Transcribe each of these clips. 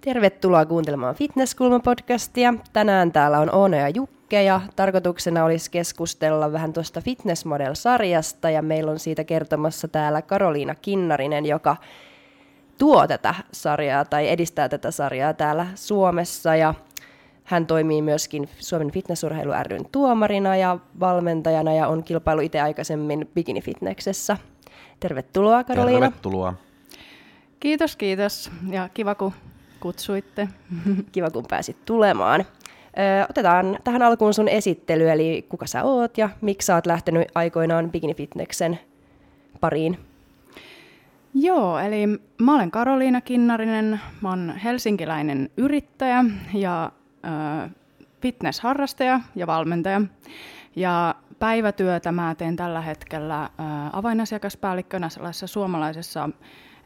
Tervetuloa kuuntelemaan Fitnesskulma-podcastia. Tänään täällä on Oona ja Jukke ja tarkoituksena olisi keskustella vähän tuosta Fitness Model-sarjasta ja meillä on siitä kertomassa täällä Karoliina Kinnarinen, joka tuo tätä sarjaa tai edistää tätä sarjaa täällä Suomessa ja hän toimii myöskin Suomen fitnessurheilu ryn tuomarina ja valmentajana ja on kilpailu itse aikaisemmin Bikini Fitnessessä. Tervetuloa Karoliina. Tervetuloa. Kiitos, kiitos. Ja kiva, kun kutsuitte. Kiva, kun pääsit tulemaan. Ö, otetaan tähän alkuun sun esittely, eli kuka sä oot ja miksi sä oot lähtenyt aikoinaan Bikini Fitnessen pariin? Joo, eli mä olen Karoliina Kinnarinen, mä oon helsinkiläinen yrittäjä ja ö, fitnessharrastaja ja valmentaja. Ja päivätyötä mä teen tällä hetkellä ö, avainasiakaspäällikkönä sellaisessa suomalaisessa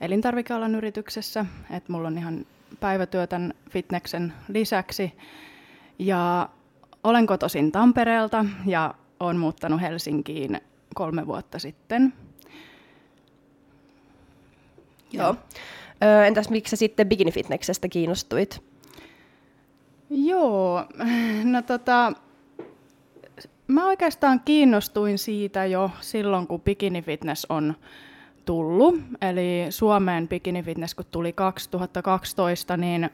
elintarvikealan yrityksessä, että mulla on ihan päivätyö tämän fitneksen lisäksi. Ja olen kotoisin Tampereelta ja olen muuttanut Helsinkiin kolme vuotta sitten. Joo. Ö, entäs miksi sä sitten bikini-fitneksestä kiinnostuit? Joo, no tota, mä oikeastaan kiinnostuin siitä jo silloin, kun bikini fitness on tullut. Eli Suomeen bikini fitness, kun tuli 2012, niin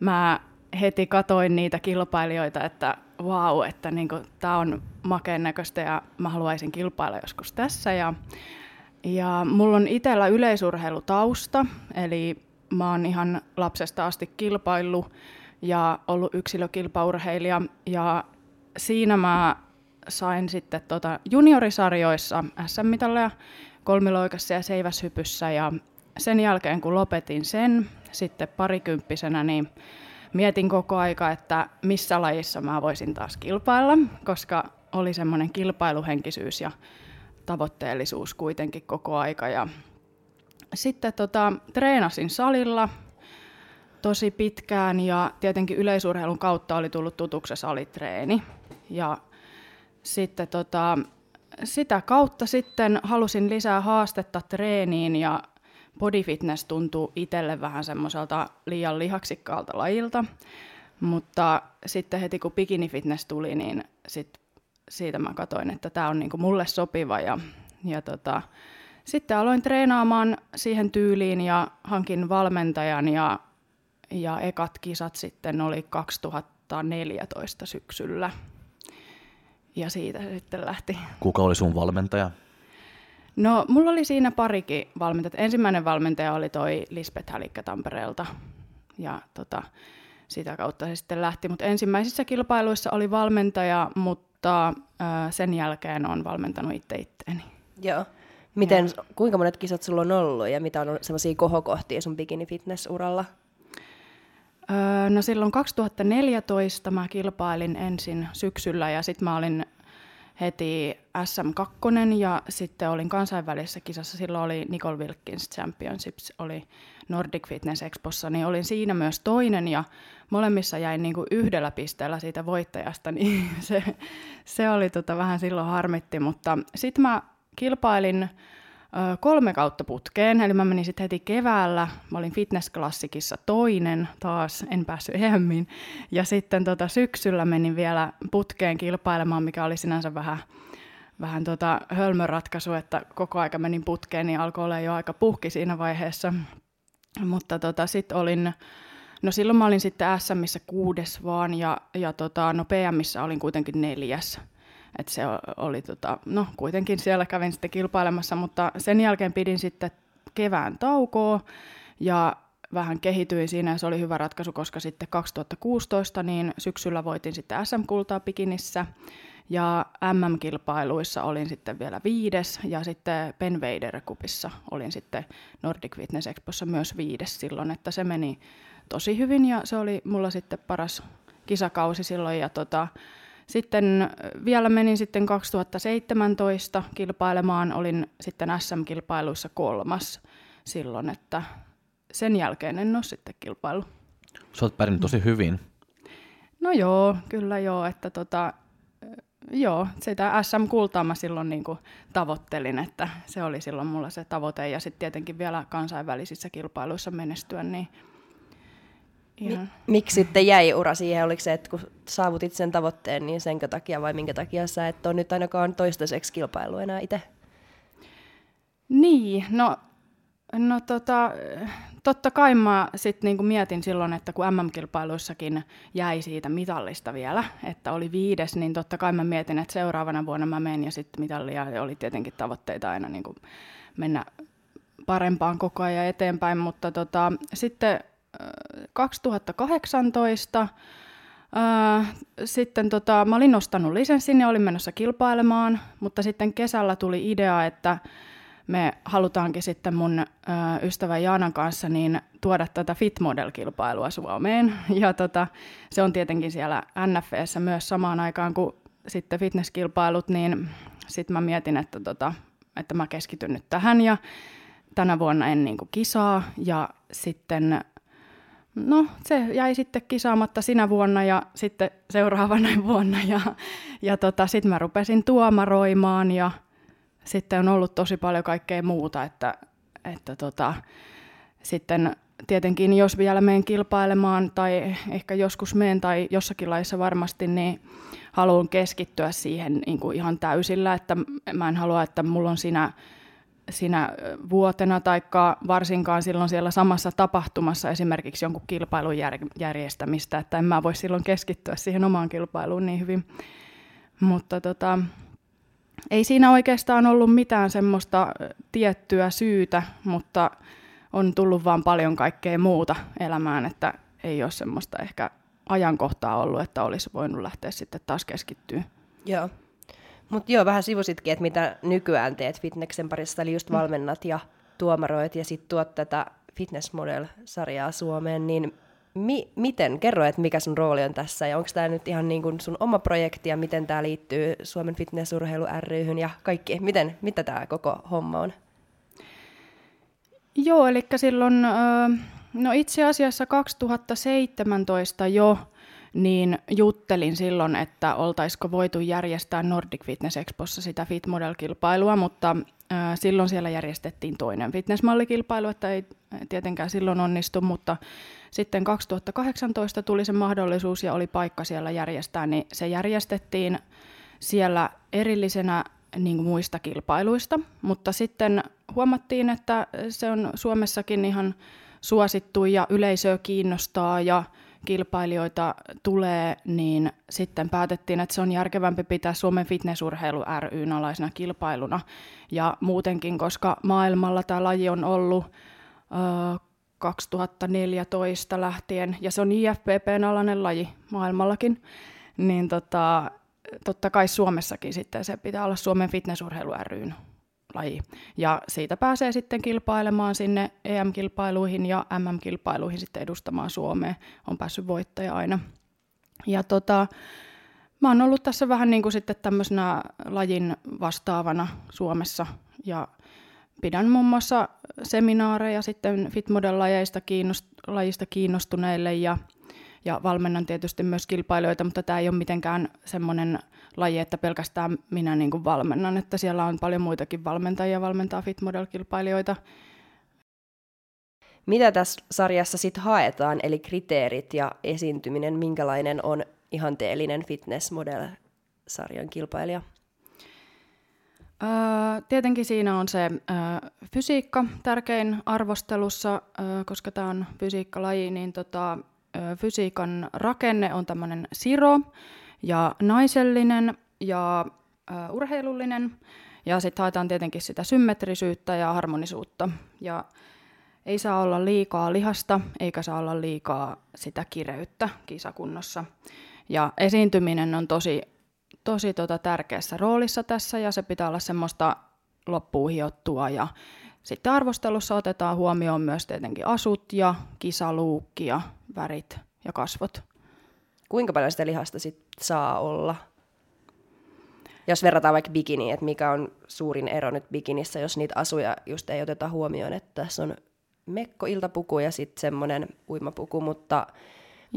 mä heti katoin niitä kilpailijoita, että vau, wow, että niinku, tämä on makeen näköistä ja mä haluaisin kilpailla joskus tässä. Ja, ja mulla on itsellä yleisurheilutausta, eli mä oon ihan lapsesta asti kilpaillut ja ollut yksilökilpaurheilija. Ja siinä mä sain sitten tota juniorisarjoissa SM-mitalleja kolmiloikassa ja seiväshypyssä ja sen jälkeen kun lopetin sen sitten parikymppisenä, niin mietin koko aika, että missä lajissa mä voisin taas kilpailla, koska oli semmoinen kilpailuhenkisyys ja tavoitteellisuus kuitenkin koko aika. Ja sitten tota, treenasin salilla tosi pitkään ja tietenkin yleisurheilun kautta oli tullut tutuksi salitreeni. Ja sitten tota, sitä kautta sitten halusin lisää haastetta treeniin ja body fitness tuntuu itselle vähän semmoiselta liian lihaksikkaalta lajilta. Mutta sitten heti kun bikini fitness tuli, niin sit siitä mä katsoin, että tämä on niinku mulle sopiva. Ja, ja tota, sitten aloin treenaamaan siihen tyyliin ja hankin valmentajan ja, ja ekat kisat sitten oli 2014 syksyllä ja siitä sitten lähti. Kuka oli sun valmentaja? No, mulla oli siinä parikin valmentajat. Ensimmäinen valmentaja oli toi Lisbeth Hälikkä Tampereelta, ja tota, sitä kautta se sitten lähti. Mutta ensimmäisissä kilpailuissa oli valmentaja, mutta ää, sen jälkeen on valmentanut itse itteeni. Joo. Miten, ja. kuinka monet kisat sulla on ollut ja mitä on sellaisia kohokohtia sun bikini fitness-uralla? Öö, no silloin 2014 mä kilpailin ensin syksyllä ja sitten mä olin heti SM2 ja sitten olin kansainvälisessä kisassa. Silloin oli Nicole Wilkins Championships, oli Nordic Fitness Expossa, niin olin siinä myös toinen ja molemmissa jäin niin kuin yhdellä pisteellä siitä voittajasta, niin se, se oli tota vähän silloin harmitti, mutta sitten mä kilpailin kolme kautta putkeen, eli mä menin sitten heti keväällä, mä olin fitnessklassikissa toinen taas, en päässyt EMiin, ja sitten tota, syksyllä menin vielä putkeen kilpailemaan, mikä oli sinänsä vähän, vähän tota hölmöratkaisu, että koko aika menin putkeen, niin alkoi olla jo aika puhki siinä vaiheessa, mutta tota, sitten olin, no silloin mä olin sitten SMissä kuudes vaan, ja, ja tota, no PMissä olin kuitenkin neljäs, että se oli, tota, no kuitenkin siellä kävin sitten kilpailemassa, mutta sen jälkeen pidin sitten kevään taukoa ja vähän kehityin siinä ja se oli hyvä ratkaisu, koska sitten 2016 niin syksyllä voitin sitten SM-kultaa Pikinissä ja MM-kilpailuissa olin sitten vielä viides ja sitten Ben Vader Cupissa olin sitten Nordic Fitness Expossa myös viides silloin, että se meni tosi hyvin ja se oli mulla sitten paras kisakausi silloin ja tota, sitten vielä menin sitten 2017 kilpailemaan, olin sitten SM-kilpailuissa kolmas silloin, että sen jälkeen en ole sitten kilpailu. Sä oot pärjännyt tosi hyvin. No joo, kyllä joo, että tota, joo, sitä SM-kultaa mä silloin niin kuin tavoittelin, että se oli silloin mulla se tavoite ja sitten tietenkin vielä kansainvälisissä kilpailuissa menestyä, niin. Mi- miksi sitten jäi ura siihen? Oliko se, että kun saavutit sen tavoitteen, niin senkö takia vai minkä takia sä et ole nyt ainakaan toistaiseksi kilpailu enää itse? Niin, no, no tota, totta kai mä sit niinku mietin silloin, että kun MM-kilpailuissakin jäi siitä mitallista vielä, että oli viides, niin totta kai mä mietin, että seuraavana vuonna mä menen ja sitten mitallia ja oli tietenkin tavoitteita aina niinku mennä parempaan koko ajan eteenpäin, mutta tota, sitten 2018 äh, sitten tota, mä olin nostanut lisenssin ja olin menossa kilpailemaan, mutta sitten kesällä tuli idea, että me halutaankin sitten mun ö, ystävän Jaanan kanssa niin tuoda tätä Fit Model-kilpailua Suomeen. Ja tota, se on tietenkin siellä NFEssä myös samaan aikaan kuin sitten fitnesskilpailut, niin sitten mä mietin, että, tota, että mä keskityn nyt tähän. Ja tänä vuonna en niin kuin kisaa. Ja sitten no se jäi sitten kisaamatta sinä vuonna ja sitten seuraavana vuonna ja, ja tota, sitten mä rupesin tuomaroimaan ja sitten on ollut tosi paljon kaikkea muuta, että, että tota, sitten tietenkin jos vielä menen kilpailemaan tai ehkä joskus menen tai jossakin laissa varmasti, niin haluan keskittyä siihen niin kuin ihan täysillä, että mä en halua, että mulla on siinä, siinä vuotena tai varsinkaan silloin siellä samassa tapahtumassa esimerkiksi jonkun kilpailun järjestämistä, että en mä voi silloin keskittyä siihen omaan kilpailuun niin hyvin. Mutta tota, ei siinä oikeastaan ollut mitään semmoista tiettyä syytä, mutta on tullut vaan paljon kaikkea muuta elämään, että ei ole semmoista ehkä ajankohtaa ollut, että olisi voinut lähteä sitten taas keskittyä. Joo. Mutta joo, vähän sivusitkin, että mitä nykyään teet fitneksen parissa, eli just mm. valmennat ja tuomaroit ja sitten tuot tätä Fitness Model-sarjaa Suomeen, niin mi- miten, kerro, että mikä sun rooli on tässä ja onko tämä nyt ihan niin kuin sun oma projekti ja miten tämä liittyy Suomen fitnessurheilu ryhyn ja kaikki, miten, mitä tämä koko homma on? Joo, eli silloin, no itse asiassa 2017 jo, niin juttelin silloin, että oltaisiko voitu järjestää Nordic Fitness Expossa sitä Fit Model-kilpailua, mutta silloin siellä järjestettiin toinen fitnessmallikilpailu, että ei tietenkään silloin onnistu, mutta sitten 2018 tuli se mahdollisuus ja oli paikka siellä järjestää, niin se järjestettiin siellä erillisenä niin kuin muista kilpailuista, mutta sitten huomattiin, että se on Suomessakin ihan suosittu ja yleisöä kiinnostaa ja kilpailijoita tulee, niin sitten päätettiin, että se on järkevämpi pitää Suomen fitnessurheilu ryn alaisena kilpailuna. Ja muutenkin, koska maailmalla tämä laji on ollut 2014 lähtien, ja se on IFPPn alainen laji maailmallakin, niin tota, totta kai Suomessakin sitten se pitää olla Suomen fitnessurheilu ryn laji. Ja siitä pääsee sitten kilpailemaan sinne EM-kilpailuihin ja MM-kilpailuihin sitten edustamaan Suomea. On päässyt voittaja aina. Ja tota, mä oon ollut tässä vähän niin kuin sitten tämmöisenä lajin vastaavana Suomessa ja pidän muun muassa seminaareja sitten fitmodel-lajista kiinnost- lajista kiinnostuneille ja, ja valmennan tietysti myös kilpailijoita, mutta tämä ei ole mitenkään semmoinen laji, että pelkästään minä niin kuin valmennan, että siellä on paljon muitakin valmentajia valmentaa fitmodel-kilpailijoita. Mitä tässä sarjassa sitten haetaan, eli kriteerit ja esiintyminen, minkälainen on ihanteellinen fitness model-sarjan kilpailija? tietenkin siinä on se fysiikka tärkein arvostelussa, koska tämä on fysiikkalaji, niin tota, fysiikan rakenne on tämmöinen siro ja naisellinen ja urheilullinen. Ja sitten haetaan tietenkin sitä symmetrisyyttä ja harmonisuutta. Ja ei saa olla liikaa lihasta, eikä saa olla liikaa sitä kireyttä kisakunnossa. Ja esiintyminen on tosi tosi tota tärkeässä roolissa tässä ja se pitää olla semmoista loppuun hiottua ja sitten arvostelussa otetaan huomioon myös tietenkin asut ja kisaluukki ja värit ja kasvot. Kuinka paljon sitä lihasta sit saa olla? Jos verrataan vaikka bikiniin, että mikä on suurin ero nyt bikinissä, jos niitä asuja just ei oteta huomioon, että tässä on mekko-iltapuku ja sitten semmoinen uimapuku, mutta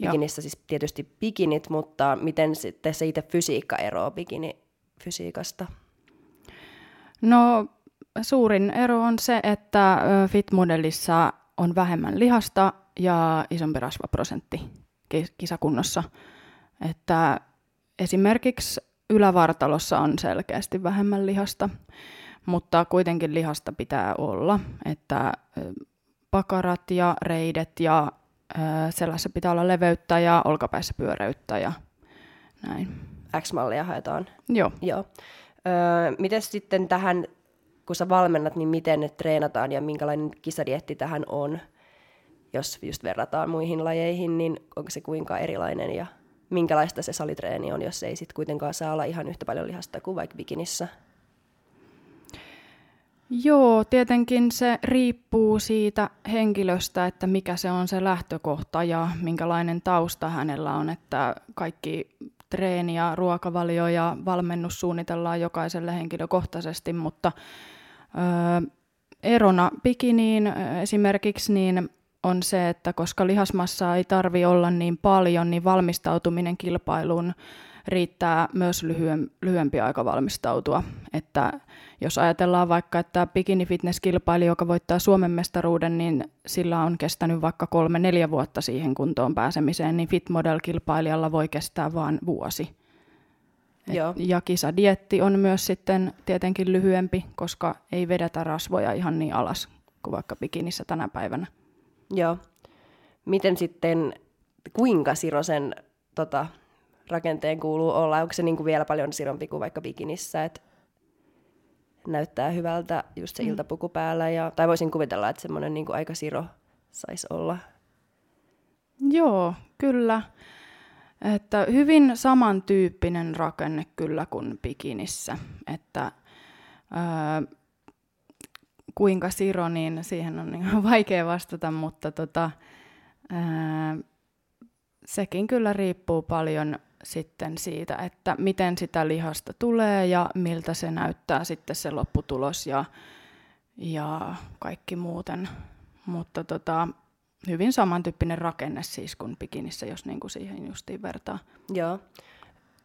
bikinissä siis tietysti bikinit, mutta miten sitten se itse fysiikka eroaa bikini fysiikasta? No suurin ero on se, että fit-modellissa on vähemmän lihasta ja isompi rasvaprosentti kisakunnossa. Että esimerkiksi ylävartalossa on selkeästi vähemmän lihasta, mutta kuitenkin lihasta pitää olla, että pakarat ja reidet ja selässä pitää olla leveyttä ja olkapäissä pyöreyttä ja näin. X-mallia haetaan. Joo. Joo. Öö, miten sitten tähän, kun sä valmennat, niin miten ne treenataan ja minkälainen kisadietti tähän on? Jos just verrataan muihin lajeihin, niin onko se kuinka erilainen ja minkälaista se salitreeni on, jos ei sitten kuitenkaan saa olla ihan yhtä paljon lihasta kuin vaikka bikinissä? Joo, tietenkin se riippuu siitä henkilöstä, että mikä se on se lähtökohta ja minkälainen tausta hänellä on, että kaikki treeni ja ruokavalio ja valmennus suunnitellaan jokaiselle henkilökohtaisesti, mutta ö, erona bikiniin esimerkiksi niin on se, että koska lihasmassaa ei tarvi olla niin paljon, niin valmistautuminen kilpailuun riittää myös lyhyen, lyhyempi aika valmistautua. Että jos ajatellaan vaikka, että bikini fitness kilpaili, joka voittaa Suomen mestaruuden, niin sillä on kestänyt vaikka kolme-neljä vuotta siihen kuntoon pääsemiseen, niin fit model kilpailijalla voi kestää vain vuosi. Et, Joo. Ja kisadietti on myös sitten tietenkin lyhyempi, koska ei vedetä rasvoja ihan niin alas kuin vaikka bikinissä tänä päivänä. Joo. Miten sitten, kuinka Sirosen tota, rakenteen kuuluu olla? Onko se niin kuin vielä paljon sirompi kuin vaikka bikinissä, että näyttää hyvältä just se mm. iltapuku päällä? Ja, tai voisin kuvitella, että semmoinen niin aika siro saisi olla. Joo, kyllä. Että hyvin samantyyppinen rakenne kyllä kuin bikinissä. Että öö, kuinka siro, niin siihen on niin vaikea vastata, mutta tota, öö, sekin kyllä riippuu paljon sitten siitä, että miten sitä lihasta tulee ja miltä se näyttää sitten se lopputulos ja, ja kaikki muuten. Mutta tota, hyvin samantyyppinen rakenne siis kuin bikinissä, jos niin kuin siihen justiin vertaa. Joo.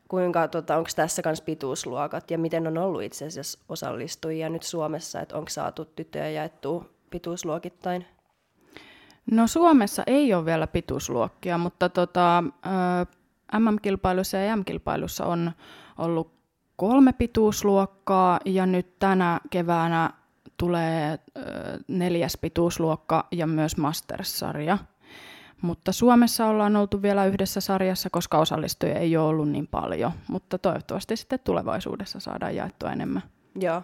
Kuinka, tota, onko tässä myös pituusluokat ja miten on ollut itse asiassa osallistujia nyt Suomessa, että onko saatu tyttöjä jaettua pituusluokittain? No Suomessa ei ole vielä pituusluokkia, mutta tota, MM-kilpailussa ja EM-kilpailussa on ollut kolme pituusluokkaa ja nyt tänä keväänä tulee neljäs pituusluokka ja myös Masters-sarja. Mutta Suomessa ollaan oltu vielä yhdessä sarjassa, koska osallistujia ei ole ollut niin paljon, mutta toivottavasti sitten tulevaisuudessa saadaan jaettua enemmän. Joo.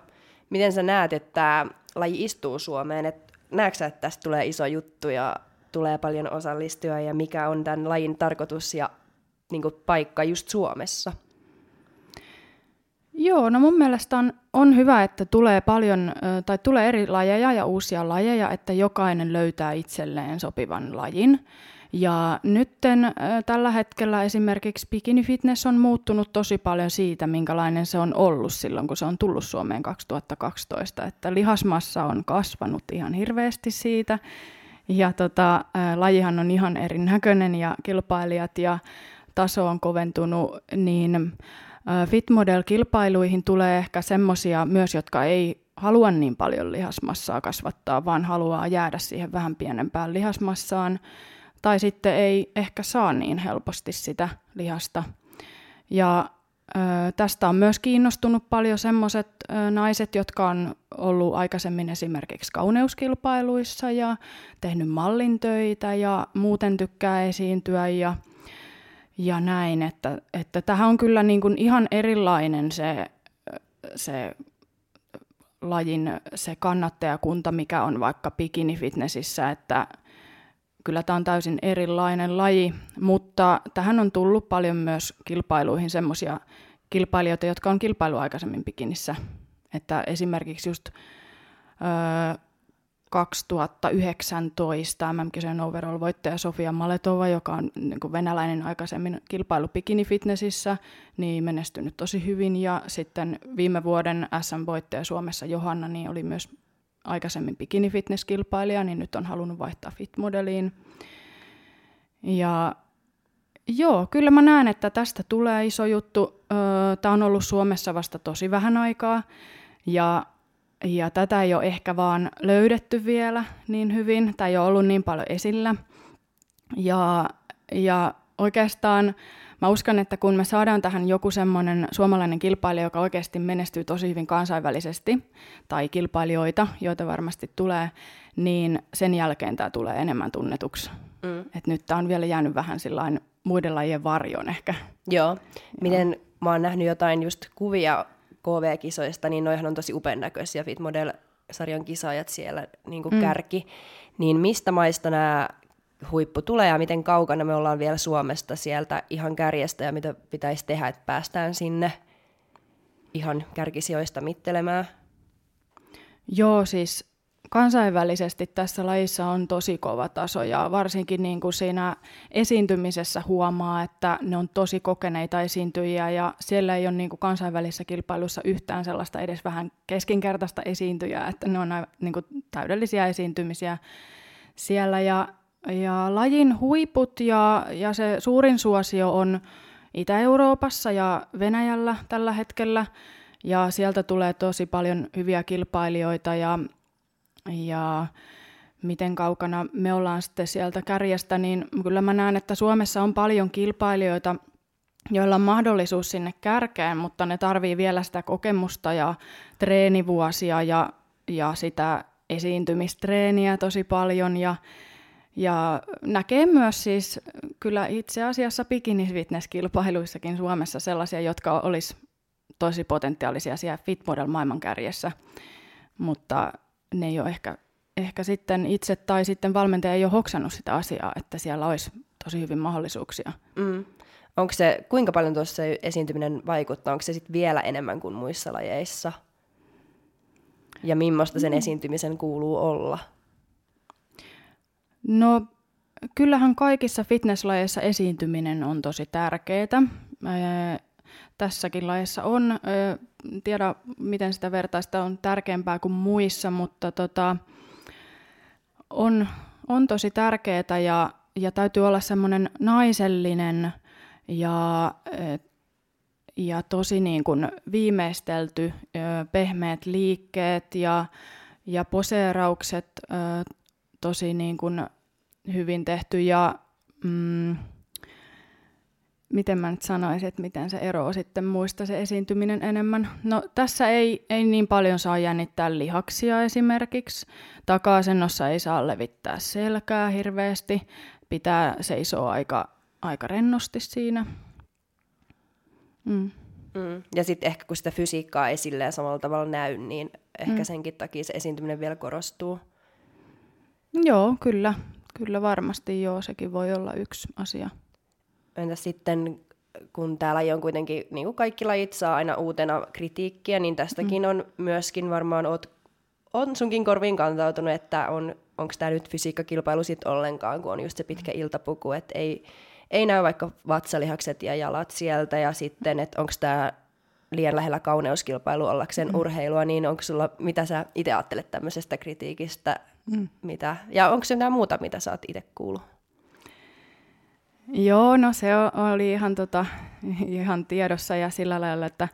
Miten sä näet, että laji istuu Suomeen? Et näetkö sä, että tästä tulee iso juttu ja tulee paljon osallistujia ja mikä on tämän lajin tarkoitus ja niin kuin, paikka just Suomessa? Joo, no mun mielestä on, on hyvä, että tulee paljon, tai tulee eri lajeja ja uusia lajeja, että jokainen löytää itselleen sopivan lajin. Ja nytten tällä hetkellä esimerkiksi bikini fitness on muuttunut tosi paljon siitä, minkälainen se on ollut silloin, kun se on tullut Suomeen 2012. Että lihasmassa on kasvanut ihan hirveästi siitä. Ja tota, lajihan on ihan erinäköinen ja kilpailijat ja taso on koventunut, niin Fitmodel-kilpailuihin tulee ehkä semmoisia myös, jotka ei halua niin paljon lihasmassaa kasvattaa, vaan haluaa jäädä siihen vähän pienempään lihasmassaan, tai sitten ei ehkä saa niin helposti sitä lihasta. Ja ö, tästä on myös kiinnostunut paljon semmoiset naiset, jotka on ollut aikaisemmin esimerkiksi kauneuskilpailuissa ja tehnyt mallintöitä ja muuten tykkää esiintyä ja ja näin, että, että tähän on kyllä niin kuin ihan erilainen se, se lajin se kannattajakunta, mikä on vaikka bikini-fitnessissä, että kyllä tämä on täysin erilainen laji, mutta tähän on tullut paljon myös kilpailuihin semmoisia kilpailijoita, jotka on kilpailu aikaisemmin bikinissä. Että esimerkiksi just öö, 2019 MM-kisojen overall-voittaja Sofia Maletova, joka on niin kuin venäläinen aikaisemmin kilpailu bikini-fitnessissä, niin menestynyt tosi hyvin. Ja sitten viime vuoden SM-voittaja Suomessa Johanna niin oli myös aikaisemmin bikini fitness-kilpailija, niin nyt on halunnut vaihtaa fit-modeliin. Ja joo, kyllä mä näen, että tästä tulee iso juttu. Tämä on ollut Suomessa vasta tosi vähän aikaa ja, ja tätä ei ole ehkä vaan löydetty vielä niin hyvin, tai ei ole ollut niin paljon esillä. Ja, ja oikeastaan mä uskon, että kun me saadaan tähän joku semmoinen suomalainen kilpailija, joka oikeasti menestyy tosi hyvin kansainvälisesti, tai kilpailijoita, joita varmasti tulee, niin sen jälkeen tämä tulee enemmän tunnetuksi. Mm. Et nyt tämä on vielä jäänyt vähän sillain muiden lajien varjon ehkä. Joo. Miten mä oon nähnyt jotain just kuvia KV-kisoista, niin noihan on tosi upean näköisiä Fit Model-sarjan kisaajat siellä niin kuin mm. kärki. Niin mistä maista nämä huippu tulee ja miten kaukana me ollaan vielä Suomesta sieltä ihan kärjestä ja mitä pitäisi tehdä, että päästään sinne ihan kärkisijoista mittelemään? Joo, siis kansainvälisesti tässä lajissa on tosi kova taso ja varsinkin niin kuin siinä esiintymisessä huomaa, että ne on tosi kokeneita esiintyjiä ja siellä ei ole niin kuin kansainvälisessä kilpailussa yhtään sellaista edes vähän keskinkertaista esiintyjää, että ne on niin kuin täydellisiä esiintymisiä siellä. Ja, ja lajin huiput ja, ja se suurin suosio on Itä-Euroopassa ja Venäjällä tällä hetkellä. Ja sieltä tulee tosi paljon hyviä kilpailijoita ja ja miten kaukana me ollaan sitten sieltä kärjestä, niin kyllä mä näen, että Suomessa on paljon kilpailijoita, joilla on mahdollisuus sinne kärkeen, mutta ne tarvii vielä sitä kokemusta ja treenivuosia ja, ja sitä esiintymistreeniä tosi paljon. Ja, ja näkee myös siis kyllä itse asiassa bikini fitness-kilpailuissakin Suomessa sellaisia, jotka olisi tosi potentiaalisia siellä fit model maailmankärjessä, mutta ne ei ole ehkä, ehkä sitten itse tai sitten valmentaja ei ole hoksannut sitä asiaa, että siellä olisi tosi hyvin mahdollisuuksia. Mm. Onko se, kuinka paljon tuossa esiintyminen vaikuttaa? Onko se sitten vielä enemmän kuin muissa lajeissa? Ja millaista sen mm. esiintymisen kuuluu olla? No, kyllähän kaikissa fitnesslajeissa esiintyminen on tosi tärkeää tässäkin laissa on. Tiedä, miten sitä vertaista on tärkeämpää kuin muissa, mutta tota, on, on tosi tärkeää ja, ja täytyy olla semmoinen naisellinen ja, ja tosi niin kuin viimeistelty, pehmeät liikkeet ja, ja poseeraukset tosi niin kuin hyvin tehty ja mm, miten mä nyt sanoisin, että miten se ero sitten muista se esiintyminen enemmän. No tässä ei, ei niin paljon saa jännittää lihaksia esimerkiksi. Taka-asennossa ei saa levittää selkää hirveästi. Pitää seisoa aika, aika rennosti siinä. Mm. Mm. Ja sitten ehkä kun sitä fysiikkaa ei silleen samalla tavalla näy, niin ehkä mm. senkin takia se esiintyminen vielä korostuu. Joo, kyllä. Kyllä varmasti joo, sekin voi olla yksi asia. Entä sitten, kun täällä on kuitenkin, niin kuin kaikki lajit saa aina uutena kritiikkiä, niin tästäkin mm. on myöskin varmaan, oot, on sunkin korviin kantautunut, että on, onko tämä nyt fysiikkakilpailu sitten ollenkaan, kun on just se pitkä mm. iltapuku, että ei, ei näy vaikka vatsalihakset ja jalat sieltä, ja sitten, että onko tämä liian lähellä kauneuskilpailu ollakseen mm. urheilua, niin onko sulla, mitä sä itse ajattelet tämmöisestä kritiikistä, mm. mitä, ja onko se jotain muuta, mitä sä oot itse kuullut? Joo, no se oli ihan, tota, ihan tiedossa ja sillä lailla, että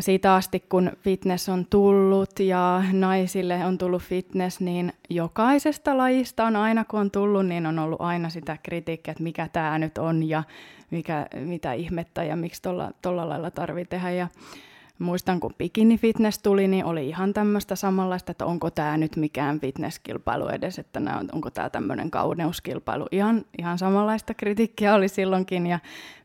siitä asti kun fitness on tullut ja naisille on tullut fitness, niin jokaisesta lajista on aina kun on tullut, niin on ollut aina sitä kritiikkiä, että mikä tämä nyt on ja mikä, mitä ihmettä ja miksi tuolla lailla tarvii tehdä. Ja muistan, kun bikini fitness tuli, niin oli ihan tämmöistä samanlaista, että onko tämä nyt mikään fitnesskilpailu edes, että nää, onko tämä tämmöinen kauneuskilpailu. Ihan, ihan samanlaista kritiikkiä oli silloinkin, ja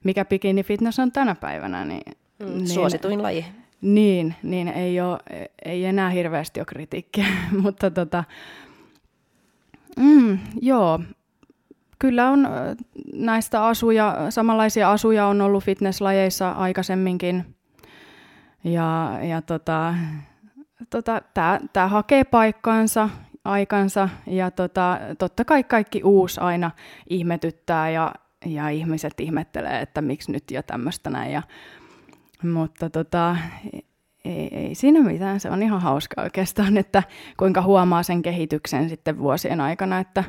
mikä bikini fitness on tänä päivänä. Niin, mm, niin, suosituin laji. Niin, niin ei, ole, ei enää hirveästi ole kritiikkiä, mutta tota, mm, joo, kyllä on näistä asuja, samanlaisia asuja on ollut fitnesslajeissa aikaisemminkin – ja, ja tota, tota, tämä hakee paikkaansa, aikansa ja tota, totta kai kaikki uusi aina ihmetyttää ja, ja ihmiset ihmettelee, että miksi nyt jo tämmöistä näin. Ja, mutta tota, ei, ei siinä mitään, se on ihan hauska oikeastaan, että kuinka huomaa sen kehityksen sitten vuosien aikana, että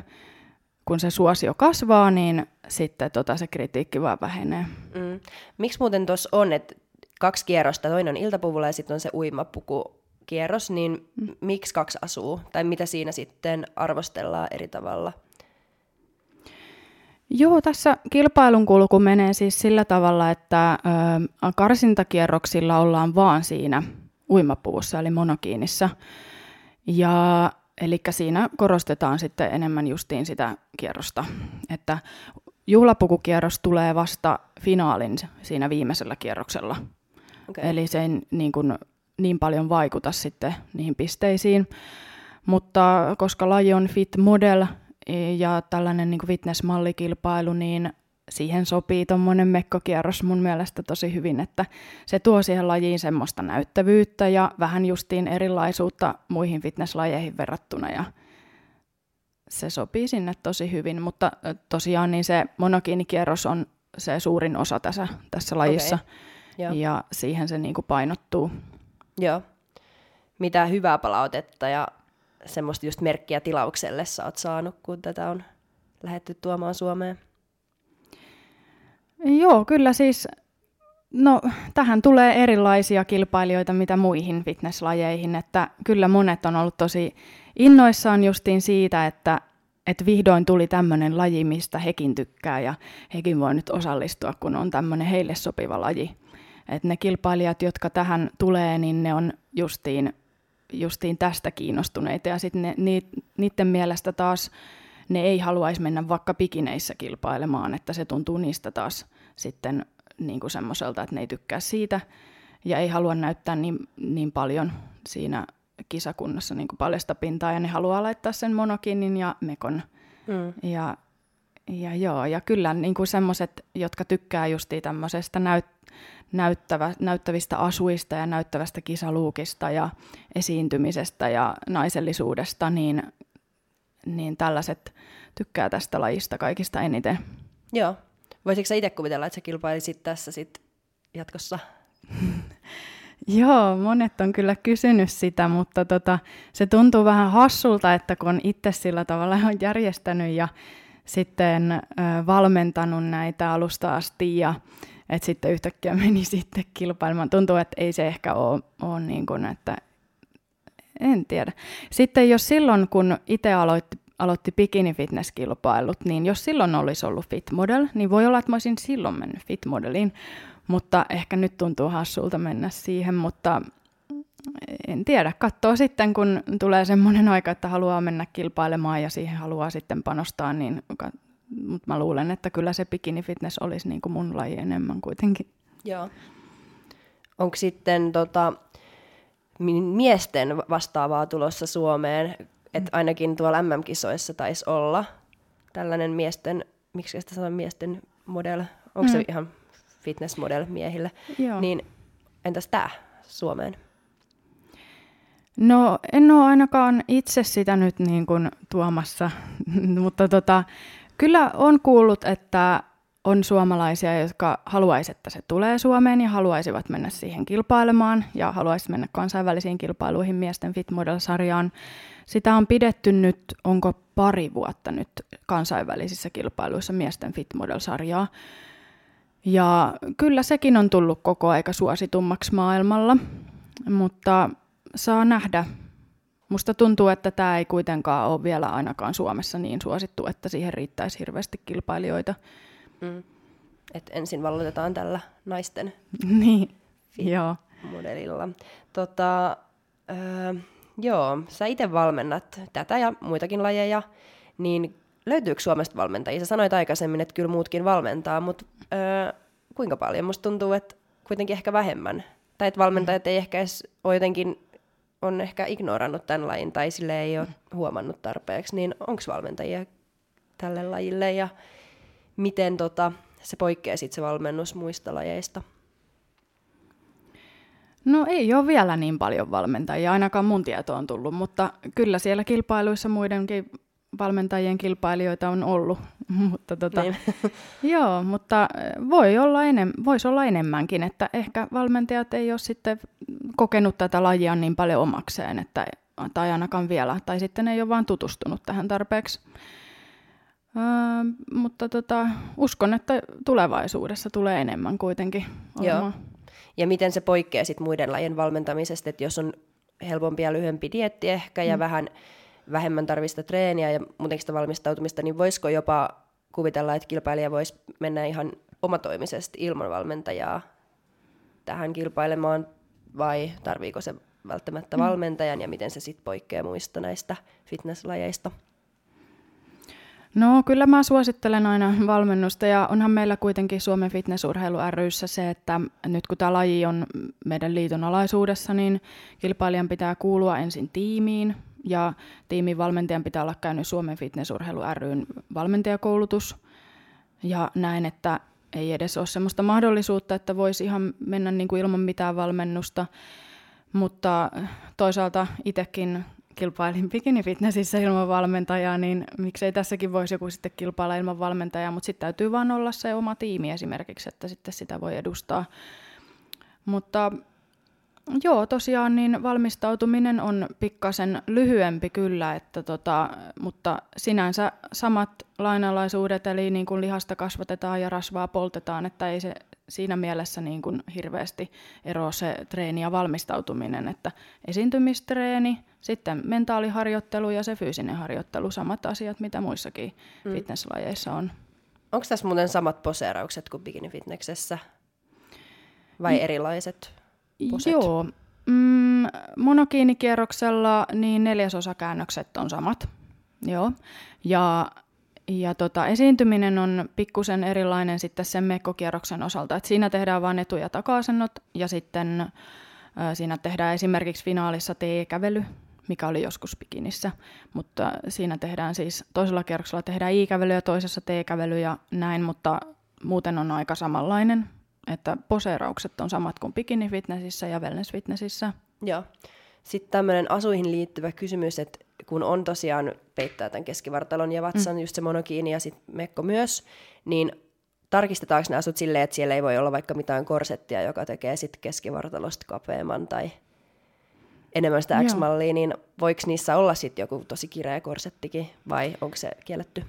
kun se suosio kasvaa, niin sitten tota se kritiikki vaan vähenee. Mm. Miksi muuten tuossa on, että kaksi kierrosta, toinen on iltapuvulla ja sitten on se uimapuku kierros, niin mm. miksi kaksi asuu? Tai mitä siinä sitten arvostellaan eri tavalla? Joo, tässä kilpailun kulku menee siis sillä tavalla, että ö, karsintakierroksilla ollaan vaan siinä uimapuvussa, eli monokiinissa. Ja eli siinä korostetaan sitten enemmän justiin sitä kierrosta, että juhlapukukierros tulee vasta finaalin siinä viimeisellä kierroksella. Okay. Eli se ei niin, kuin, niin paljon vaikuta sitten niihin pisteisiin. Mutta koska laji on fit model ja tällainen niin fitness-mallikilpailu, niin siihen sopii tuommoinen mekkokierros mun mielestä tosi hyvin, että se tuo siihen lajiin semmoista näyttävyyttä ja vähän justiin erilaisuutta muihin fitnesslajeihin verrattuna ja se sopii sinne tosi hyvin, mutta tosiaan niin se monokiinikierros on se suurin osa tässä, tässä lajissa okay. Ja siihen se niin kuin painottuu. Joo. Mitä hyvää palautetta ja semmoista just merkkiä tilaukselle sä oot saanut, kun tätä on lähetty tuomaan Suomeen? Joo, kyllä siis, no tähän tulee erilaisia kilpailijoita mitä muihin fitnesslajeihin, että kyllä monet on ollut tosi innoissaan justiin siitä, että, että vihdoin tuli tämmöinen laji, mistä hekin tykkää ja hekin voi nyt osallistua, kun on tämmöinen heille sopiva laji. Että ne kilpailijat, jotka tähän tulee, niin ne on justiin, justiin tästä kiinnostuneita ja sitten ni, niiden mielestä taas ne ei haluaisi mennä vaikka pikineissä kilpailemaan, että se tuntuu niistä taas sitten niin kuin semmoiselta, että ne ei tykkää siitä ja ei halua näyttää niin, niin paljon siinä kisakunnassa niin kuin paljasta pintaa ja ne haluaa laittaa sen monokinin ja mekon. Mm. Ja, ja joo, ja kyllä niin kuin semmoiset, jotka tykkää justiin tämmöisestä näyt, näyttävä, näyttävistä asuista ja näyttävästä kisaluukista ja esiintymisestä ja naisellisuudesta, niin, niin tällaiset tykkää tästä lajista kaikista eniten. Joo. Voisitko sä itse kuvitella, että sä kilpailisit tässä sit jatkossa? Joo, monet on kyllä kysynyt sitä, mutta tota, se tuntuu vähän hassulta, että kun itse sillä tavalla on järjestänyt ja sitten ö, valmentanut näitä alusta asti ja että sitten yhtäkkiä meni sitten kilpailemaan. Tuntuu, että ei se ehkä ole, ole niin kuin, että en tiedä. Sitten jos silloin, kun itse aloitti, aloitti bikini fitness-kilpailut, niin jos silloin olisi ollut fit model, niin voi olla, että mä olisin silloin mennyt fit modeliin. Mutta ehkä nyt tuntuu hassulta mennä siihen, mutta en tiedä. Katsoo sitten, kun tulee semmoinen aika, että haluaa mennä kilpailemaan ja siihen haluaa sitten panostaa, niin mutta mä luulen, että kyllä se bikini fitness olisi niin kuin mun laji enemmän kuitenkin. Joo. Onko sitten tota, miesten vastaavaa tulossa Suomeen? Että ainakin tuolla MM-kisoissa taisi olla tällainen miesten, miksi sitä sanoa miesten model, onko mm. se ihan fitness model miehille, Joo. niin entäs tämä Suomeen? No en ole ainakaan itse sitä nyt niin kuin tuomassa, mutta tota, kyllä on kuullut, että on suomalaisia, jotka haluaisivat, että se tulee Suomeen ja haluaisivat mennä siihen kilpailemaan ja haluaisivat mennä kansainvälisiin kilpailuihin miesten Fit Model-sarjaan. Sitä on pidetty nyt, onko pari vuotta nyt kansainvälisissä kilpailuissa miesten Fit Model-sarjaa. Ja kyllä sekin on tullut koko aika suositummaksi maailmalla, mutta saa nähdä. Musta tuntuu, että tämä ei kuitenkaan ole vielä ainakaan Suomessa niin suosittu, että siihen riittäisi hirveästi kilpailijoita. Mm. Et ensin vallotetaan tällä naisten niin, joo. modelilla. Tota, öö, joo, sä itse valmennat tätä ja muitakin lajeja, niin löytyykö Suomesta valmentajia? Sä sanoit aikaisemmin, että kyllä muutkin valmentaa, mutta öö, kuinka paljon? Musta tuntuu, että kuitenkin ehkä vähemmän. Tai että valmentajat ei ehkä edes ole jotenkin, on ehkä ignorannut tämän lajin tai sille ei ole huomannut tarpeeksi. Niin onko valmentajia tälle lajille ja miten tota, se poikkeaa sitten se valmennus muista lajeista? No ei ole vielä niin paljon valmentajia, ainakaan mun tieto on tullut, mutta kyllä siellä kilpailuissa muidenkin valmentajien kilpailijoita on ollut. mutta tota, Niin. joo, mutta voi olla enem, voisi olla enemmänkin, että ehkä valmentajat ei ole sitten kokenut tätä lajia niin paljon omakseen, että, tai ainakaan vielä, tai sitten ei ole vaan tutustunut tähän tarpeeksi. Öö, mutta tota, uskon, että tulevaisuudessa tulee enemmän kuitenkin Joo. olemaan. Ja miten se poikkeaa sit muiden lajien valmentamisesta, että jos on helpompi ja lyhyempi dietti ehkä ja mm. vähän vähemmän tarvista treeniä ja muutenkin sitä valmistautumista, niin voisiko jopa kuvitella, että kilpailija voisi mennä ihan omatoimisesti ilman valmentajaa tähän kilpailemaan, vai tarviiko se välttämättä mm. valmentajan ja miten se sitten poikkeaa muista näistä fitnesslajeista? No kyllä mä suosittelen aina valmennusta ja onhan meillä kuitenkin Suomen fitnessurheilu ryssä se, että nyt kun tämä laji on meidän liiton alaisuudessa, niin kilpailijan pitää kuulua ensin tiimiin ja tiimin valmentajan pitää olla käynyt Suomen fitnessurheilu ryn valmentajakoulutus. Ja näin, että ei edes ole sellaista mahdollisuutta, että voisi ihan mennä niin kuin ilman mitään valmennusta, mutta toisaalta itsekin kilpailin bikinifitnessissä ilman valmentajaa, niin miksei tässäkin voisi joku sitten kilpailla ilman valmentajaa, mutta sitten täytyy vaan olla se oma tiimi esimerkiksi, että sitten sitä voi edustaa. Mutta joo, tosiaan niin valmistautuminen on pikkasen lyhyempi kyllä, että tota, mutta sinänsä samat lainalaisuudet, eli niin kuin lihasta kasvatetaan ja rasvaa poltetaan, että ei se siinä mielessä niin kuin hirveästi eroa se treeni ja valmistautuminen, että esiintymistreeni, sitten mentaaliharjoittelu ja se fyysinen harjoittelu, samat asiat, mitä muissakin mm. fitnesslajeissa on. Onko tässä muuten samat poseeraukset kuin bikinifitneksessä? Vai mm. erilaiset poset? Joo. Mm, monokiinikierroksella niin neljäsosakäännökset on samat. Joo. Ja ja tota, esiintyminen on pikkusen erilainen sitten sen mekkokierroksen osalta, että siinä tehdään vain etu- ja takaasennot ja sitten äh, siinä tehdään esimerkiksi finaalissa T-kävely, mikä oli joskus bikinissä, mutta siinä tehdään siis, toisella kierroksella tehdään I-kävely ja toisessa T-kävely ja näin, mutta muuten on aika samanlainen, että poseeraukset on samat kuin bikini-fitnessissä ja wellness-fitnessissä. Joo. Sitten tämmöinen asuihin liittyvä kysymys, että kun on tosiaan peittää tämän keskivartalon ja vatsan, mm. just se monokiini ja sitten mekko myös, niin tarkistetaanko ne asut silleen, että siellä ei voi olla vaikka mitään korsettia, joka tekee sitten keskivartalosta kapeamman tai enemmän sitä X-mallia, niin voiko niissä olla sitten joku tosi kireä korsettikin vai onko se kielletty?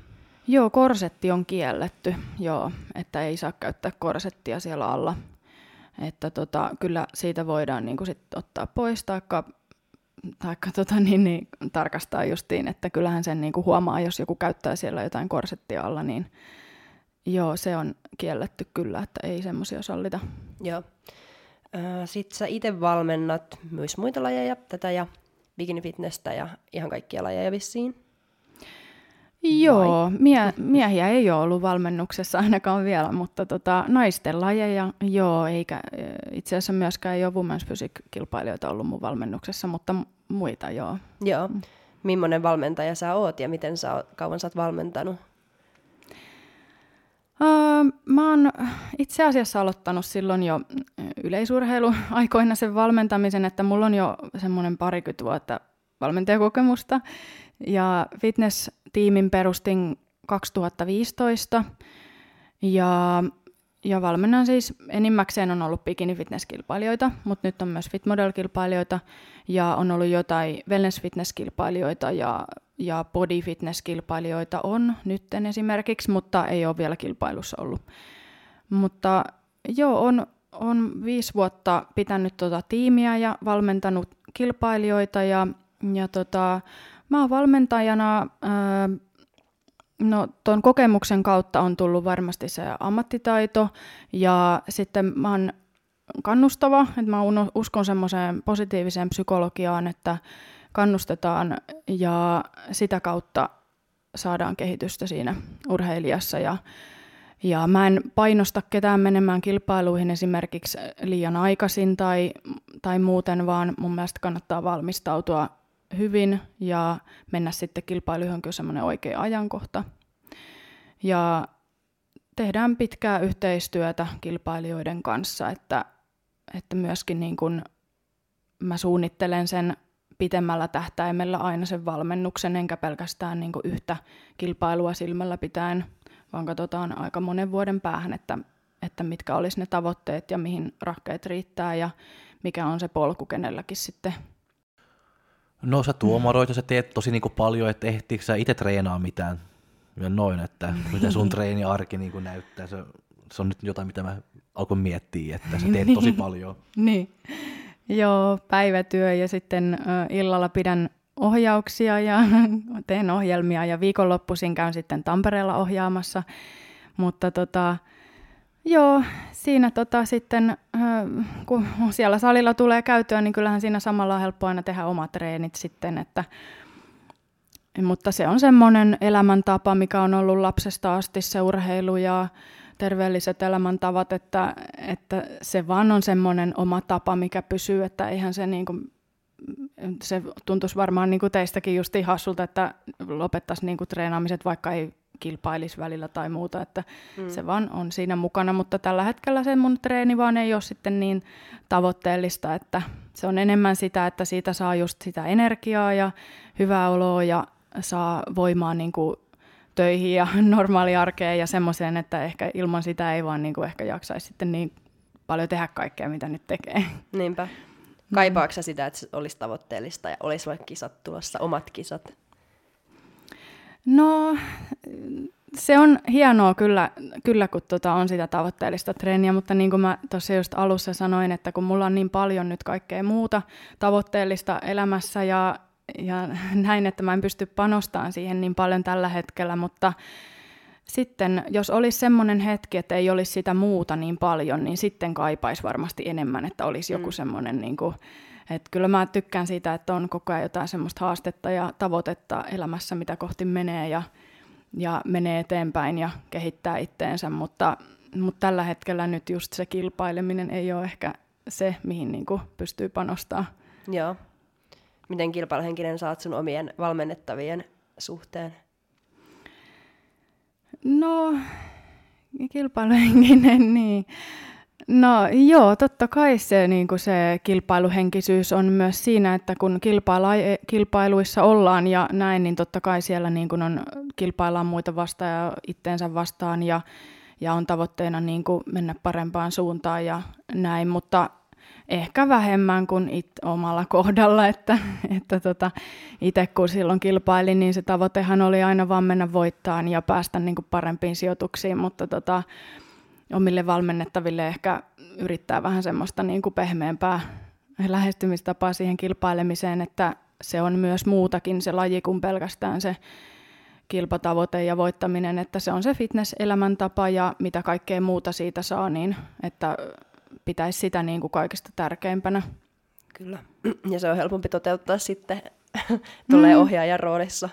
Joo, korsetti on kielletty, joo, että ei saa käyttää korsettia siellä alla. Että tota, kyllä siitä voidaan niin sit ottaa pois, taikka taikka tota, niin, niin, tarkastaa justiin, että kyllähän sen niin kuin huomaa, jos joku käyttää siellä jotain korsettia alla, niin joo, se on kielletty kyllä, että ei semmoisia sallita. Joo. Sitten sä itse valmennat myös muita lajeja, tätä ja bikinifitnessä ja ihan kaikkia lajeja vissiin. Joo, mie- miehiä ei ole ollut valmennuksessa ainakaan vielä, mutta tota, naisten lajeja joo, eikä itse asiassa myöskään ei ole Women's Physique-kilpailijoita ollut mun valmennuksessa, mutta muita joo. Joo. Millainen valmentaja sä oot ja miten sä oot, kauan sä oot valmentanut? Uh, mä oon itse asiassa aloittanut silloin jo yleisurheiluaikoina sen valmentamisen, että mulla on jo semmoinen parikymmentä vuotta valmentajakokemusta. Ja fitness-tiimin perustin 2015. Ja, ja valmennan siis enimmäkseen on ollut bikini-fitness-kilpailijoita, mutta nyt on myös fitmodel-kilpailijoita ja on ollut jotain wellness-fitness-kilpailijoita ja, ja body-fitness-kilpailijoita on nytten esimerkiksi, mutta ei ole vielä kilpailussa ollut. Mutta joo, on, on viisi vuotta pitänyt tuota tiimiä ja valmentanut kilpailijoita ja, ja tota, Mä oon valmentajana, no tuon kokemuksen kautta on tullut varmasti se ammattitaito ja sitten mä oon kannustava, että mä uskon semmoiseen positiiviseen psykologiaan, että kannustetaan ja sitä kautta saadaan kehitystä siinä urheilijassa ja ja mä en painosta ketään menemään kilpailuihin esimerkiksi liian aikaisin tai, tai muuten, vaan mun mielestä kannattaa valmistautua hyvin ja mennä sitten kilpailuihin, on semmoinen oikea ajankohta. Ja tehdään pitkää yhteistyötä kilpailijoiden kanssa, että, että myöskin niin kun mä suunnittelen sen pitemmällä tähtäimellä aina sen valmennuksen, enkä pelkästään niin yhtä kilpailua silmällä pitäen, vaan katsotaan aika monen vuoden päähän, että, että mitkä olisi ne tavoitteet ja mihin rakkeet riittää ja mikä on se polku kenelläkin sitten. No sä tuomaroit ja sä teet tosi niin kuin paljon, että ehtiikö sä itse treenaa mitään ja noin, että mitä sun treeniarki niin kuin näyttää. Se, se on nyt jotain, mitä mä alkoin miettiä, että sä teet tosi paljon. niin. Joo, päivätyö ja sitten illalla pidän ohjauksia ja teen ohjelmia ja viikonloppuisin käyn sitten Tampereella ohjaamassa. Mutta tota, joo, siinä tota sitten, uh, kun siellä salilla tulee käytyä, niin kyllähän siinä samalla on helppo aina tehdä omat treenit sitten, että mutta se on semmoinen elämäntapa, mikä on ollut lapsesta asti se urheilu ja terveelliset elämäntavat, että, että se vaan on semmoinen oma tapa, mikä pysyy, että eihän se niin kuin, se tuntuisi varmaan niin kuin teistäkin just hassulta, että lopettaisi niin kuin treenaamiset, vaikka ei kilpailisi välillä tai muuta, että mm. se vaan on siinä mukana, mutta tällä hetkellä se mun treeni vaan ei ole sitten niin tavoitteellista, että se on enemmän sitä, että siitä saa just sitä energiaa ja hyvää oloa ja saa voimaa niin kuin töihin ja normaaliarkeen ja semmoiseen, että ehkä ilman sitä ei vaan niin kuin ehkä jaksaisi sitten niin paljon tehdä kaikkea, mitä nyt tekee. Niinpä. Kaipaako sitä, että olisi tavoitteellista ja olisi vaikka kisat tulossa, omat kisat? No, se on hienoa kyllä, kyllä kun tota on sitä tavoitteellista treeniä, mutta niin kuin mä tuossa just alussa sanoin, että kun mulla on niin paljon nyt kaikkea muuta tavoitteellista elämässä ja ja näin, että mä en pysty panostamaan siihen niin paljon tällä hetkellä, mutta sitten jos olisi semmoinen hetki, että ei olisi sitä muuta niin paljon, niin sitten kaipaisi varmasti enemmän, että olisi joku mm. semmoinen, niin kuin, että kyllä mä tykkään siitä, että on koko ajan jotain semmoista haastetta ja tavoitetta elämässä, mitä kohti menee ja, ja menee eteenpäin ja kehittää itteensä, mutta, mutta tällä hetkellä nyt just se kilpaileminen ei ole ehkä se, mihin niin kuin pystyy panostamaan. Joo miten kilpailuhenkinen saat sun omien valmennettavien suhteen? No, kilpailuhenkinen, niin. No joo, totta kai se, niin kuin se kilpailuhenkisyys on myös siinä, että kun kilpaila- kilpailuissa ollaan ja näin, niin totta kai siellä niin kuin on, kilpaillaan muita vastaan ja itteensä vastaan ja, ja on tavoitteena niin kuin mennä parempaan suuntaan ja näin, mutta ehkä vähemmän kuin it omalla kohdalla, että, että tota, itse kun silloin kilpailin, niin se tavoitehan oli aina vaan mennä voittaan ja päästä niin kuin parempiin sijoituksiin, mutta tota, omille valmennettaville ehkä yrittää vähän semmoista niin kuin pehmeämpää lähestymistapaa siihen kilpailemiseen, että se on myös muutakin se laji kuin pelkästään se kilpatavoite ja voittaminen, että se on se fitness-elämäntapa ja mitä kaikkea muuta siitä saa, niin että pitäisi sitä niin kuin kaikista tärkeimpänä. Kyllä. Ja se on helpompi toteuttaa sitten, tulee mm. ohjaajan roolissa.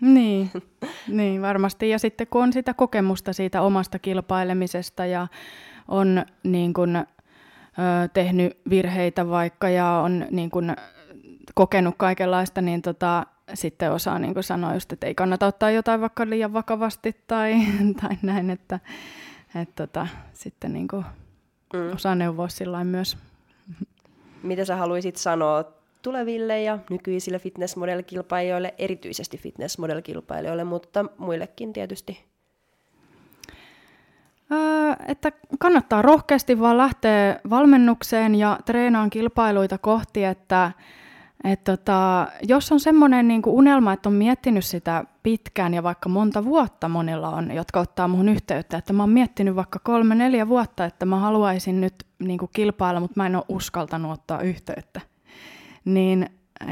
Niin, niin, varmasti. Ja sitten kun on sitä kokemusta siitä omasta kilpailemisesta ja on niin kuin, ö, tehnyt virheitä vaikka ja on niin kuin, kokenut kaikenlaista, niin tota, sitten osaa niin kuin sanoa just, että ei kannata ottaa jotain vaikka liian vakavasti tai, tai näin, että, että tota, sitten niin kuin, mm. osaa neuvoa sillä myös. Mitä sä haluaisit sanoa tuleville ja nykyisille fitnessmodel-kilpailijoille, erityisesti fitnessmodel-kilpailijoille, mutta muillekin tietysti? Öö, että kannattaa rohkeasti vaan lähteä valmennukseen ja treenaan kilpailuita kohti, että et tota, jos on semmoinen niinku unelma, että on miettinyt sitä pitkään ja vaikka monta vuotta monilla on, jotka ottaa muhun yhteyttä, että mä oon miettinyt vaikka kolme, neljä vuotta, että mä haluaisin nyt niinku kilpailla, mutta mä en ole uskaltanut ottaa yhteyttä. Niin,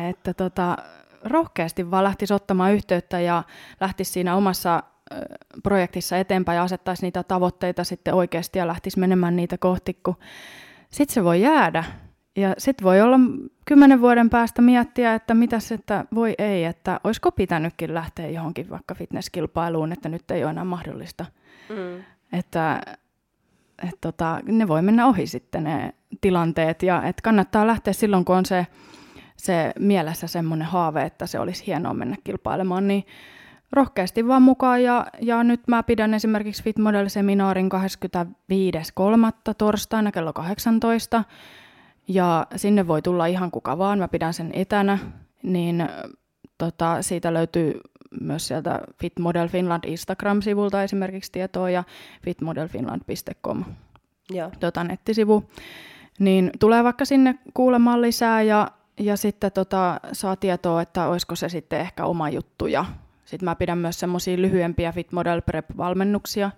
että tota, rohkeasti vaan lähtisi ottamaan yhteyttä ja lähtisi siinä omassa projektissa eteenpäin ja asettaisi niitä tavoitteita sitten oikeasti ja lähtisi menemään niitä kohti, kun sitten se voi jäädä ja sitten voi olla kymmenen vuoden päästä miettiä, että mitäs, että voi ei, että olisiko pitänytkin lähteä johonkin vaikka fitnesskilpailuun, että nyt ei ole enää mahdollista. Mm. Että et tota, ne voi mennä ohi sitten ne tilanteet ja että kannattaa lähteä silloin, kun on se, se mielessä semmoinen haave, että se olisi hienoa mennä kilpailemaan, niin rohkeasti vaan mukaan ja, ja nyt mä pidän esimerkiksi Fit Model-seminaarin 25.3. torstaina kello 18 Ja sinne voi tulla ihan kuka vaan, mä pidän sen etänä, niin tota, siitä löytyy myös sieltä Fit Model Finland Instagram-sivulta esimerkiksi tietoa ja fitmodelfinland.com Joo. tota, nettisivu. Niin tulee vaikka sinne kuulemaan lisää ja, ja sitten tota, saa tietoa, että olisiko se sitten ehkä oma juttu. Ja sitten mä pidän myös semmoisia lyhyempiä Fit Model Prep-valmennuksia,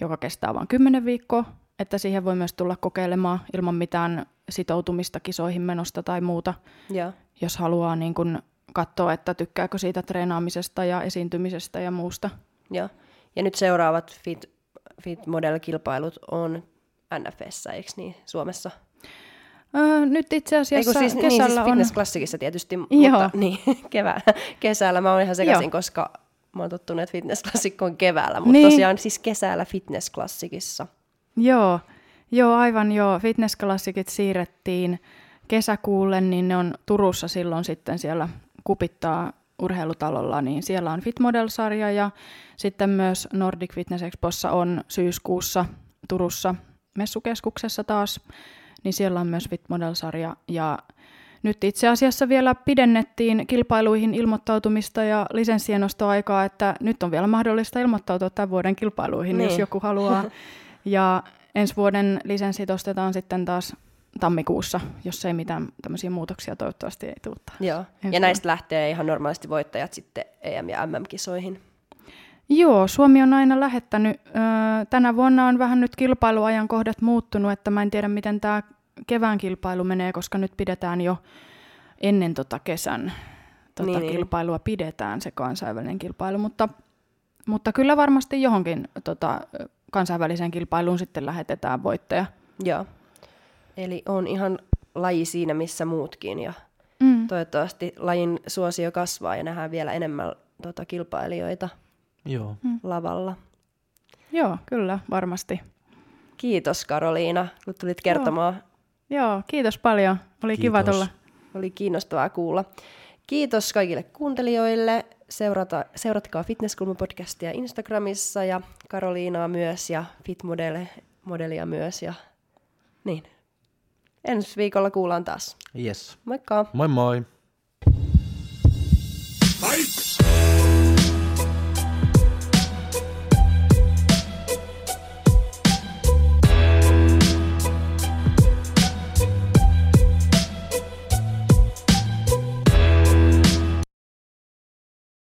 joka kestää vain 10 viikkoa, että siihen voi myös tulla kokeilemaan ilman mitään sitoutumista kisoihin menosta tai muuta, Joo. jos haluaa niin kun katsoa, että tykkääkö siitä treenaamisesta ja esiintymisestä ja muusta. Joo. Ja nyt seuraavat Fit, fit Model-kilpailut on NFS, eikö niin, Suomessa? Öö, nyt itse asiassa siis, kesällä niin, siis on... Fitness Klassikissa tietysti, Joo. mutta niin, kevää, kesällä mä oon ihan sekaisin, Joo. koska mä oon tottunut, että Fitness on keväällä, mutta Niin. tosiaan siis kesällä Fitness Klassikissa. Joo, joo aivan joo. Fitnessklassikit siirrettiin kesäkuulle, niin ne on Turussa silloin sitten siellä kupittaa urheilutalolla, niin siellä on Fit Model-sarja ja sitten myös Nordic Fitness Expossa on syyskuussa Turussa messukeskuksessa taas, niin siellä on myös Fit Model-sarja ja nyt itse asiassa vielä pidennettiin kilpailuihin ilmoittautumista ja lisenssien nostoaikaa, että nyt on vielä mahdollista ilmoittautua tämän vuoden kilpailuihin, niin. jos joku haluaa. Ja ensi vuoden lisenssit ostetaan sitten taas tammikuussa, jos ei mitään tämmöisiä muutoksia toivottavasti ei tule. Joo. Ensi Ja vuonna. näistä lähtee ihan normaalisti voittajat sitten EM- ja MM-kisoihin. Joo, Suomi on aina lähettänyt. Öö, tänä vuonna on vähän nyt kilpailuajankohdat muuttunut, että mä en tiedä miten tämä kevään kilpailu menee, koska nyt pidetään jo ennen tota kesän tota Niin, niin. kilpailua pidetään se kansainvälinen kilpailu, mutta, mutta kyllä varmasti johonkin tota, kansainväliseen kilpailuun sitten lähetetään voittaja. Joo. Eli on ihan laji siinä, missä muutkin. Ja Mm. toivottavasti lajin suosio kasvaa ja nähdään vielä enemmän tota, kilpailijoita Joo. lavalla. Joo, kyllä, varmasti. Kiitos Karoliina, kun tulit kertomaan. Joo, kiitos paljon. Oli kiva Kiitos. tulla. Oli kiinnostavaa kuulla. Kiitos kaikille kuuntelijoille. Seurata, seuratkaa Fitnesskulma-podcastia Instagramissa ja Karoliinaa myös ja Fitmodelia myös. Ja niin. Ensi viikolla kuullaan taas. Yes. Moikka! Moi moi. Fight!